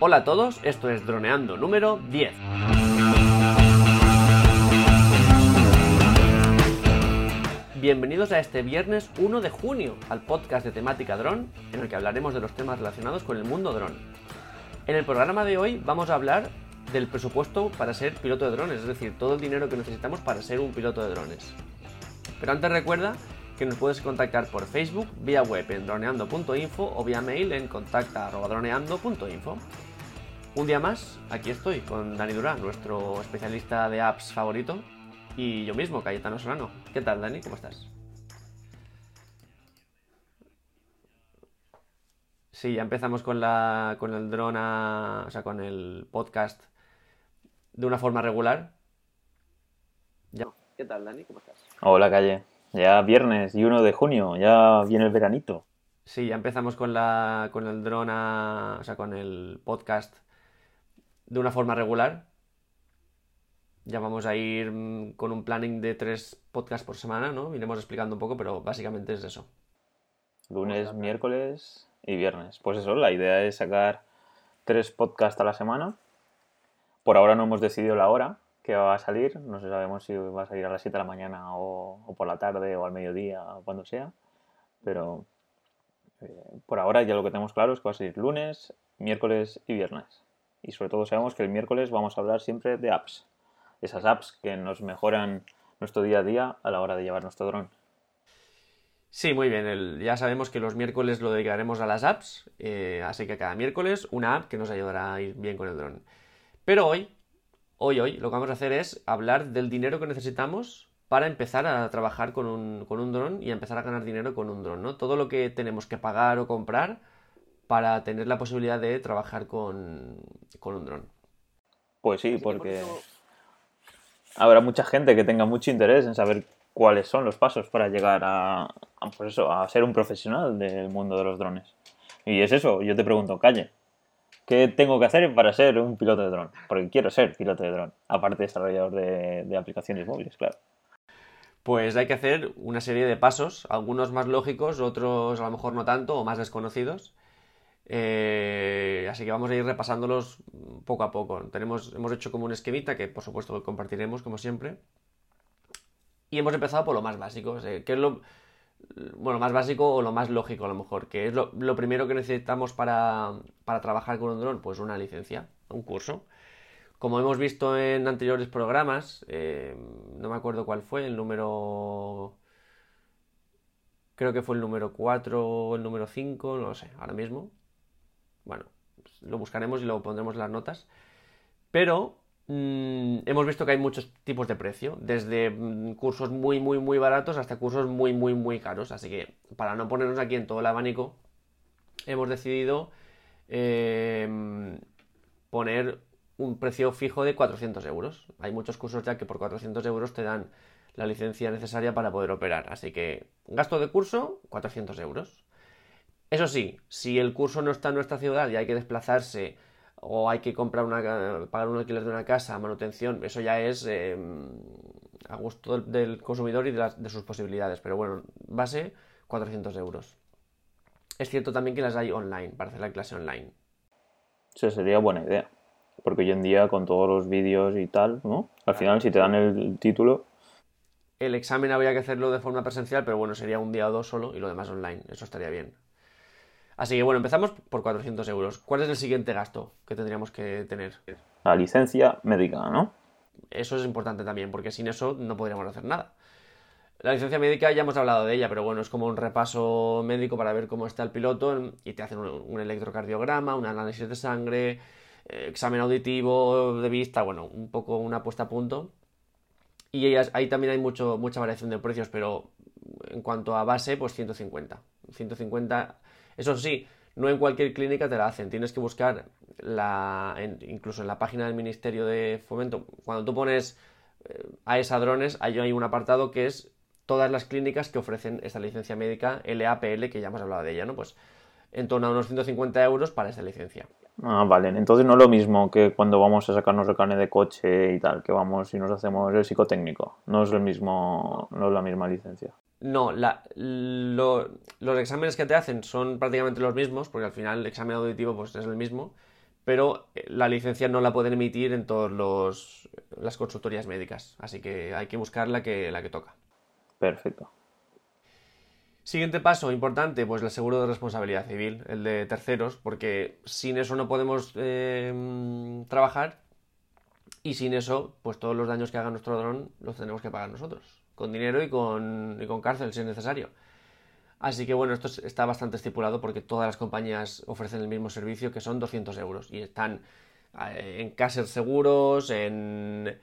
Hola a todos, esto es Droneando número 10. Bienvenidos a este viernes 1 de junio al podcast de temática dron, en el que hablaremos de los temas relacionados con el mundo dron. En el programa de hoy vamos a hablar del presupuesto para ser piloto de drones, es decir, todo el dinero que necesitamos para ser un piloto de drones. Pero antes recuerda que nos puedes contactar por Facebook, vía web en droneando.info o vía mail en contacta.droneando.info. Un día más, aquí estoy con Dani Durán, nuestro especialista de apps favorito, y yo mismo, Cayetano Solano. ¿Qué tal, Dani? ¿Cómo estás? Sí, ya empezamos con, la, con el drone, o sea, con el podcast de una forma regular. Ya. ¿Qué tal, Dani? ¿Cómo estás? Hola, Calle. Ya viernes y 1 de junio, ya viene el veranito. Sí, ya empezamos con la con el drone, o sea, con el podcast de una forma regular. Ya vamos a ir mm, con un planning de tres podcasts por semana, ¿no? Iremos explicando un poco, pero básicamente es eso. Lunes, miércoles y viernes. Pues eso, la idea es sacar tres podcasts a la semana. Por ahora no hemos decidido la hora, que va a salir. No sabemos si va a salir a las 7 de la mañana o, por la tarde o al mediodía o cuando sea. Pero eh, por ahora ya lo que tenemos claro es que va a salir lunes, miércoles y viernes. Y sobre todo sabemos que el miércoles vamos a hablar siempre de apps. Esas apps que nos mejoran nuestro día a día a la hora de llevar nuestro dron. Sí, muy bien. ya sabemos que los miércoles lo dedicaremos a las apps, eh, así que cada miércoles una app que nos ayudará a ir bien con el dron. Pero hoy hoy, hoy, lo que vamos a hacer es hablar del dinero que necesitamos para empezar a trabajar con un, con un dron y empezar a ganar dinero con un dron, ¿no? Todo lo que tenemos que pagar o comprar para tener la posibilidad de trabajar con, un dron. Pues sí, porque habrá mucha gente que tenga mucho interés en saber cuáles son los pasos para llegar a, a, pues eso, a ser un profesional del mundo de los drones. Y es eso, yo te pregunto, Calle, ¿Qué tengo que hacer para ser un piloto de dron? Porque quiero ser piloto de dron, aparte de desarrollador de, aplicaciones móviles, claro. Pues hay que hacer una serie de pasos, algunos más lógicos, otros a lo mejor no tanto o más desconocidos. Eh, así que vamos a ir repasándolos poco a poco. Tenemos, hemos hecho como un esquemita que por supuesto compartiremos como siempre. Y hemos empezado por lo más básico, que es lo, bueno, más básico o lo más lógico a lo mejor, que es lo, primero que necesitamos para, trabajar con un dron, pues una licencia, un curso. Como hemos visto en anteriores programas, eh, no me acuerdo cuál fue, el número... Creo que fue el número 4 o el número 5, no lo sé, ahora mismo. Bueno, lo buscaremos y lo pondremos en las notas. Pero Mm, hemos visto que hay muchos tipos de precio, desde mm, cursos muy, muy, muy baratos hasta cursos muy, muy, muy caros. Así que para no ponernos aquí en todo el abanico, hemos decidido em, poner un precio fijo de 400 euros. Hay muchos cursos ya que por 400 euros te dan la licencia necesaria para poder operar. Así que gasto de curso, 400 euros. Eso sí, si el curso no está en nuestra ciudad y hay que desplazarse o hay que comprar una, pagar un alquiler de una casa, manutención, eso ya es em, a gusto del, consumidor y de, sus posibilidades. Pero bueno, base 400 euros. Es cierto también que las hay online, para hacer la clase online. Eso sería buena idea. Porque hoy en día con todos los vídeos y tal, ¿no? Al final si te dan el título... El examen habría que hacerlo de forma presencial, pero bueno, sería un día o dos solo y lo demás online. Eso estaría bien. Así que bueno, empezamos por 400 euros. ¿Cuál es el siguiente gasto que tendríamos que tener? La licencia médica, ¿no? Eso es importante también, porque sin eso no podríamos hacer nada. La licencia médica ya hemos hablado de ella, pero bueno, es como un repaso médico para ver cómo está el piloto y te hacen un, electrocardiograma, un análisis de sangre, eh, examen auditivo, de vista, bueno, un poco una puesta a punto. Y ahí también hay mucho, mucha variación de precios, pero en cuanto a base, pues 150. 150 eso sí, no en cualquier clínica te la hacen. Tienes que buscar incluso en la página del Ministerio de Fomento. Cuando tú pones eh, a esa drones, hay, hay un apartado que es todas las clínicas que ofrecen esta licencia médica LAPL, que ya hemos hablado de ella, ¿no? Pues en torno a unos 150 euros para esta licencia. Ah, vale. Entonces no es lo mismo que cuando vamos a sacarnos el carnet de coche y tal, que vamos y nos hacemos el psicotécnico. No es el mismo, no es la misma licencia. No, la, los exámenes que te hacen son prácticamente los mismos, porque al final el examen auditivo pues, es el mismo, pero eh, la licencia no la pueden emitir en todas las consultorías médicas, así que hay que buscar la que, la que toca. Perfecto. Siguiente paso importante, pues el seguro de responsabilidad civil, el de terceros, porque sin eso no podemos eh, trabajar y sin eso, pues todos los daños que haga nuestro dron los tenemos que pagar nosotros, con dinero y con, y con cárcel si es necesario. Así que bueno, esto está bastante estipulado porque todas las compañías ofrecen el mismo servicio que son 200 euros y están eh, en Caser Seguros, en,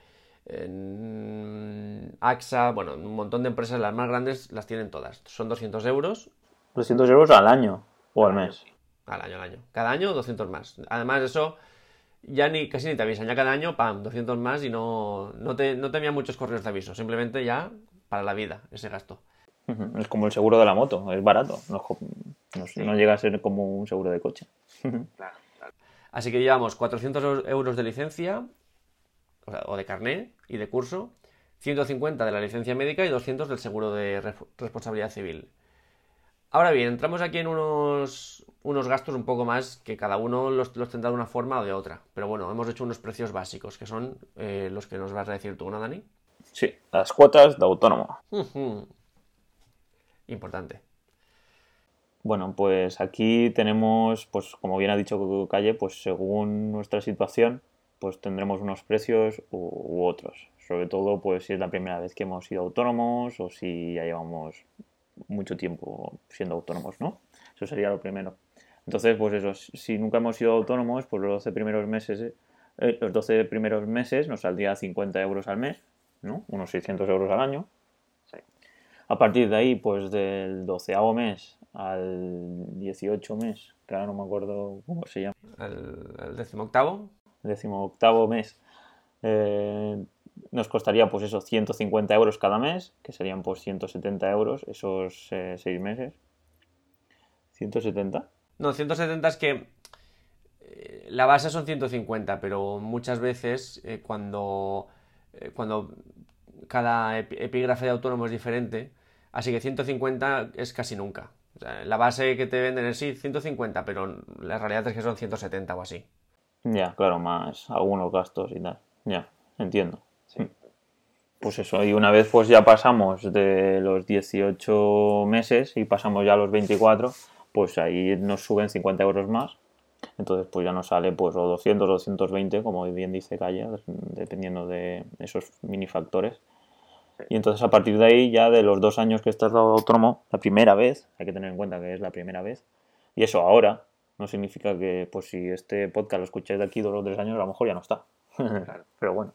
en AXA, bueno, un montón de empresas, las más grandes las tienen todas. Son 200 euros. 200 euros al año o al mes. Al año, al año. Cada año 200 más. Además eso ya ni casi ni te avisan, ya cada año, pam, 200 más y no, no, te, no te envían muchos correos de aviso, simplemente ya para la vida ese gasto. Es como el seguro de la moto, es barato, no, llega a ser como un seguro de coche. Así que llevamos 400 euros de licencia, o, de carné y de curso, 150 de la licencia médica y 200 del seguro de responsabilidad civil. Ahora bien, entramos aquí en unos, unos gastos un poco más que cada uno los, tendrá de una forma o de otra. Pero bueno, hemos hecho unos precios básicos, que son eh, los que nos vas a decir tú, ¿no, Dani? Sí, las cuotas de autónomo. Importante. Bueno, pues aquí tenemos, pues como bien ha dicho Calle, pues según nuestra situación, pues tendremos unos precios u, otros. Sobre todo, pues si es la primera vez que hemos sido autónomos o si ya llevamos mucho tiempo siendo autónomos, ¿no? Eso sería lo primero. Entonces, pues eso, si nunca hemos sido autónomos, pues los 12 primeros meses, eh, los 12 primeros meses nos saldría 50 euros al mes, ¿no? Unos 600 euros al año. A partir de ahí, pues del doceavo mes al 18 mes, que ahora no me acuerdo cómo se llama. ¿El, decimoctavo? El decimoctavo mes. Eh, nos costaría pues eso, 150 euros cada mes, que serían pues 170 euros esos eh, seis meses. ¿170? No, 170 es que eh, la base son 150, pero muchas veces cuando, cuando cada epígrafe de autónomo es diferente, así que 150 es casi nunca. la base que te venden es sí, 150, pero la realidad es que son 170 o así. Ya, claro, más algunos gastos y tal. Ya, entiendo. Pues eso, y una vez pues ya pasamos de los 18 meses y pasamos ya a los 24, pues ahí nos suben 50 euros más. Entonces pues ya nos sale pues o 200 o 220, como bien dice Calle, dependiendo de esos mini factores. Y entonces a partir de ahí, ya de los dos años que estás dado autónomo, la primera vez, hay que tener en cuenta que es la primera vez, y eso ahora no significa que pues si este podcast lo escucháis de aquí dos o tres años, a lo mejor ya no está. Pero bueno.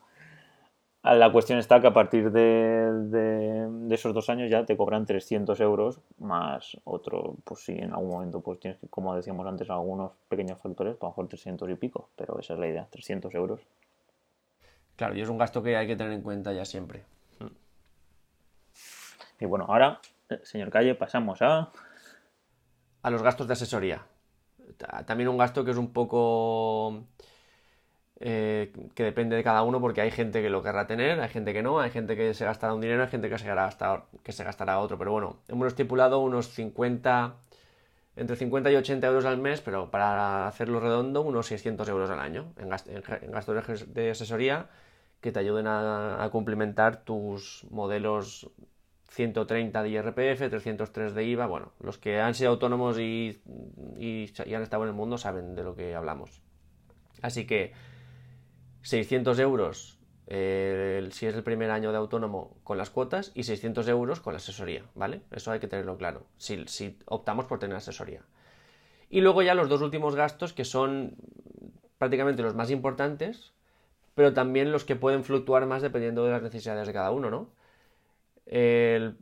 La cuestión está que a partir de, esos dos años ya te cobran 300 euros más otro, pues si en algún momento pues tienes que, como decíamos antes, algunos pequeños factores, pues a lo mejor 300 y pico, pero esa es la idea, 300 euros. Claro, y es un gasto que hay que tener en cuenta ya siempre. Y bueno, ahora, eh, señor Calle, pasamos a... A los gastos de asesoría. También un gasto que es un poco... Eh, que depende de cada uno porque hay gente que lo querrá tener, hay gente que no, hay gente que se gastará un dinero, hay gente que se gastará, que se gastará otro. Pero bueno, hemos estipulado unos 50, entre 50 y 80 euros al mes, pero para hacerlo redondo, unos 600 euros al año en, gastos de asesoría que te ayuden a, a complementar tus modelos 130 de IRPF, 303 de IVA. Bueno, los que han sido autónomos y, han estado en el mundo saben de lo que hablamos. Así que 600 euros eh, si es el primer año de autónomo con las cuotas y 600 euros con la asesoría, ¿vale? Eso hay que tenerlo claro, si, si optamos por tener asesoría. Y luego ya los dos últimos gastos que son prácticamente los más importantes, pero también los que pueden fluctuar más dependiendo de las necesidades de cada uno, ¿no? El,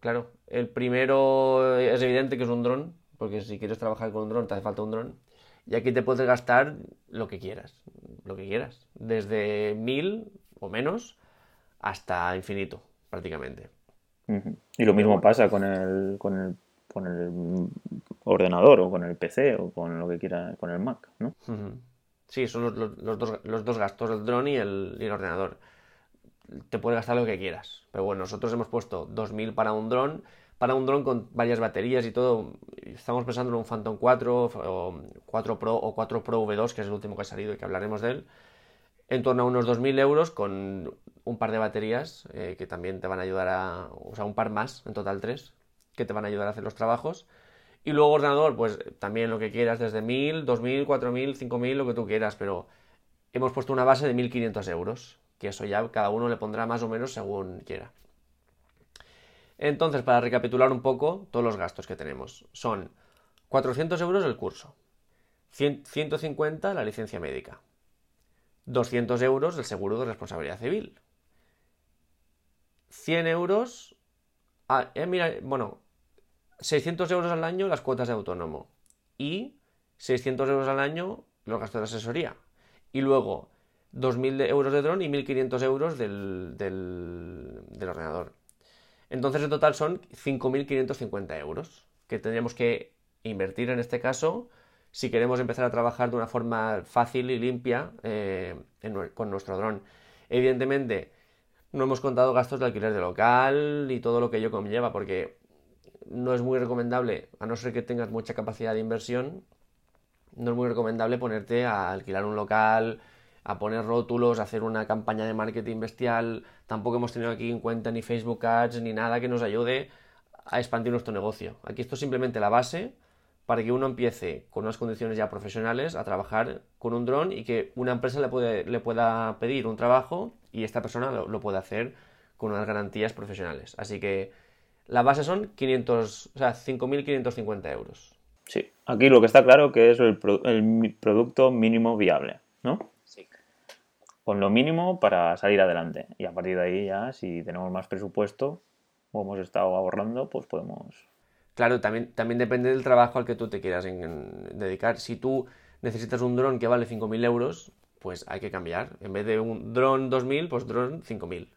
claro, el primero es evidente que es un dron, porque si quieres trabajar con un dron te hace falta un dron. Y aquí te puedes gastar lo que quieras, lo que quieras, desde mil o menos hasta infinito, prácticamente. Y lo mismo pasa con el, con el, con el ordenador o con el PC o con lo que quiera, con el Mac, ¿no? Sí, son los, los, dos, los, dos, gastos, el dron y el, y el ordenador te puedes gastar lo que quieras. Pero bueno, nosotros hemos puesto 2.000 para un dron para un dron con varias baterías y todo. Estamos pensando en un Phantom 4 o 4 Pro o 4 Pro V2, que es el último que ha salido y que hablaremos de él. En torno a unos 2.000 euros con un par de baterías eh, que también te van a ayudar a... O sea, un par más, en total tres, que te van a ayudar a hacer los trabajos. Y luego ordenador, pues también lo que quieras, desde 1.000, 2.000, 4.000, 5.000, lo que tú quieras, pero hemos puesto una base de 1.500 euros, que eso ya cada uno le pondrá más o menos según quiera. Entonces, para recapitular un poco, todos los gastos que tenemos son 400 euros el curso, 150 la licencia médica, 200 euros el seguro de responsabilidad civil, 100 euros, ah, eh, mira, bueno, 600 euros al año las cuotas de autónomo y 600 euros al año los gastos de asesoría. Y luego 2.000 euros de dron y 1.500 euros del, del ordenador. Entonces en total son 5.550 euros que tendríamos que invertir en este caso si queremos empezar a trabajar de una forma fácil y limpia eh, con nuestro dron. Evidentemente no hemos contado gastos de alquiler de local y todo lo que ello conlleva porque no es muy recomendable, a no ser que tengas mucha capacidad de inversión, no es muy recomendable ponerte a alquilar un local, a poner rótulos, a hacer una campaña de marketing bestial. Tampoco hemos tenido aquí en cuenta ni Facebook Ads ni nada que nos ayude a expandir nuestro negocio. Aquí esto es simplemente la base para que uno empiece con unas condiciones ya profesionales a trabajar con un dron y que una empresa le, puede, le pueda pedir un trabajo y esta persona lo, lo puede hacer con unas garantías profesionales. Así que la base son 500, o sea, 5.550 euros. Sí, aquí lo que está claro que es el, el producto mínimo viable, ¿no? Con lo mínimo para salir adelante. Y a partir de ahí ya, si tenemos más presupuesto o hemos estado ahorrando, pues podemos... Claro, también, también depende del trabajo al que tú te quieras dedicar. Si tú necesitas un dron que vale 5.000 euros, pues hay que cambiar. En vez de un dron 2.000, pues dron 5.000.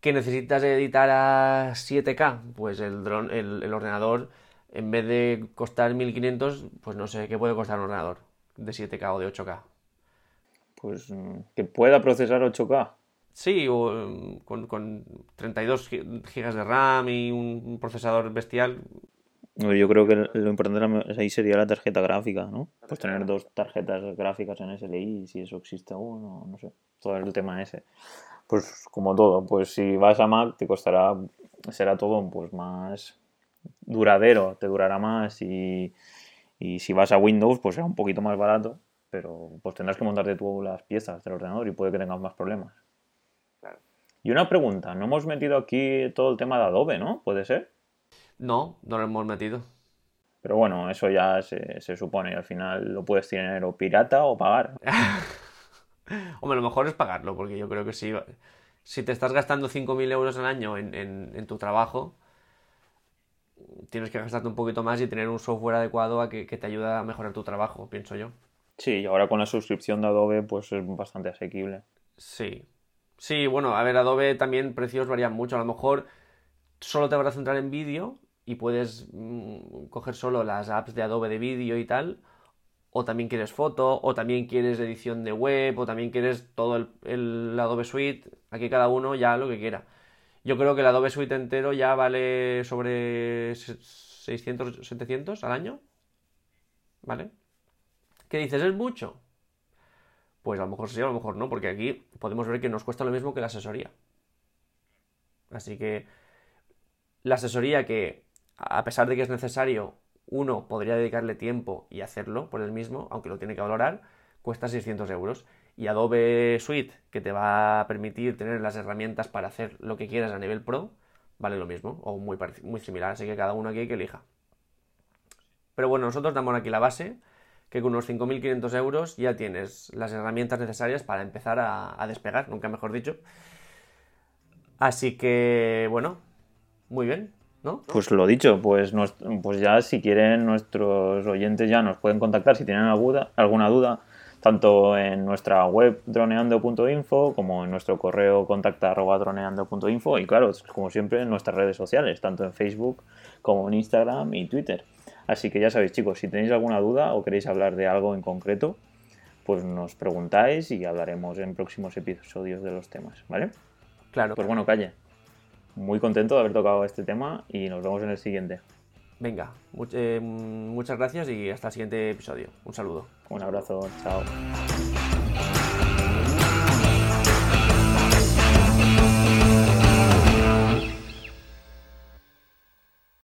¿Que necesitas editar a 7K? Pues el, dron, el, el ordenador, en vez de costar 1.500, pues no sé qué puede costar un ordenador de 7K o de 8K pues que pueda procesar 8K. Sí, o, mm, con, 32 GB de RAM y un procesador bestial. Yo creo que lo importante ahí sería la tarjeta gráfica, ¿no? Pues tener dos tarjetas gráficas en SLI, si eso existe aún, no sé. Todo el tema ese. Pues como todo, pues si vas a Mac te costará, será todo pues más duradero, te durará más y, y si vas a Windows pues será un poquito más barato pero pues tendrás que montarte tú las piezas del ordenador y puede que tengas más problemas. Y una pregunta, no hemos metido aquí todo el tema de Adobe, ¿no? ¿Puede ser? No, no lo hemos metido. Pero bueno, eso ya se, se supone, al final lo puedes tener o pirata o pagar. Hombre, lo mejor es pagarlo, porque yo creo que sí. Si te estás gastando 5.000 euros al año en, en, tu trabajo, tienes que gastarte un poquito más y tener un software adecuado a que, que te ayude a mejorar tu trabajo, pienso yo. Sí, y ahora con la suscripción de Adobe pues es bastante asequible. Sí. Sí, bueno, a ver, Adobe también precios varían mucho. A lo mejor solo te vas a centrar en vídeo y puedes mm, coger solo las apps de Adobe de vídeo y tal. O también quieres foto, o también quieres edición de web, o también quieres todo el, el Adobe Suite. Aquí cada uno ya lo que quiera. Yo creo que el Adobe Suite entero ya vale sobre 600, 700 al año. ¿Vale? ¿Qué dices? ¿Es mucho? Pues a lo mejor sí, a lo mejor no, porque aquí podemos ver que nos cuesta lo mismo que la asesoría. Así que la asesoría que, a pesar de que es necesario, uno podría dedicarle tiempo y hacerlo por el mismo, aunque lo tiene que valorar, cuesta 600 euros. Y Adobe Suite, que te va a permitir tener las herramientas para hacer lo que quieras a nivel pro, vale lo mismo, o muy, muy similar, así que cada uno aquí que elija. Pero bueno, nosotros damos aquí la base que con unos 5.500 euros ya tienes las herramientas necesarias para empezar a, despegar, nunca mejor dicho. Así que, bueno, muy bien, ¿no? Pues lo dicho, pues, pues ya si quieren nuestros oyentes ya nos pueden contactar si tienen alguna, alguna duda, tanto en nuestra web droneando.info como en nuestro correo contacta.droneando.info y claro, como siempre en nuestras redes sociales, tanto en Facebook como en Instagram y Twitter. Así que ya sabéis, chicos, si tenéis alguna duda o queréis hablar de algo en concreto, pues nos preguntáis y hablaremos en próximos episodios de los temas, ¿vale? Claro. Pues bueno, calle. muy contento de haber tocado este tema y nos vemos en el siguiente. Venga, eh, muchas gracias y hasta el siguiente episodio. Un saludo. Un abrazo, chao.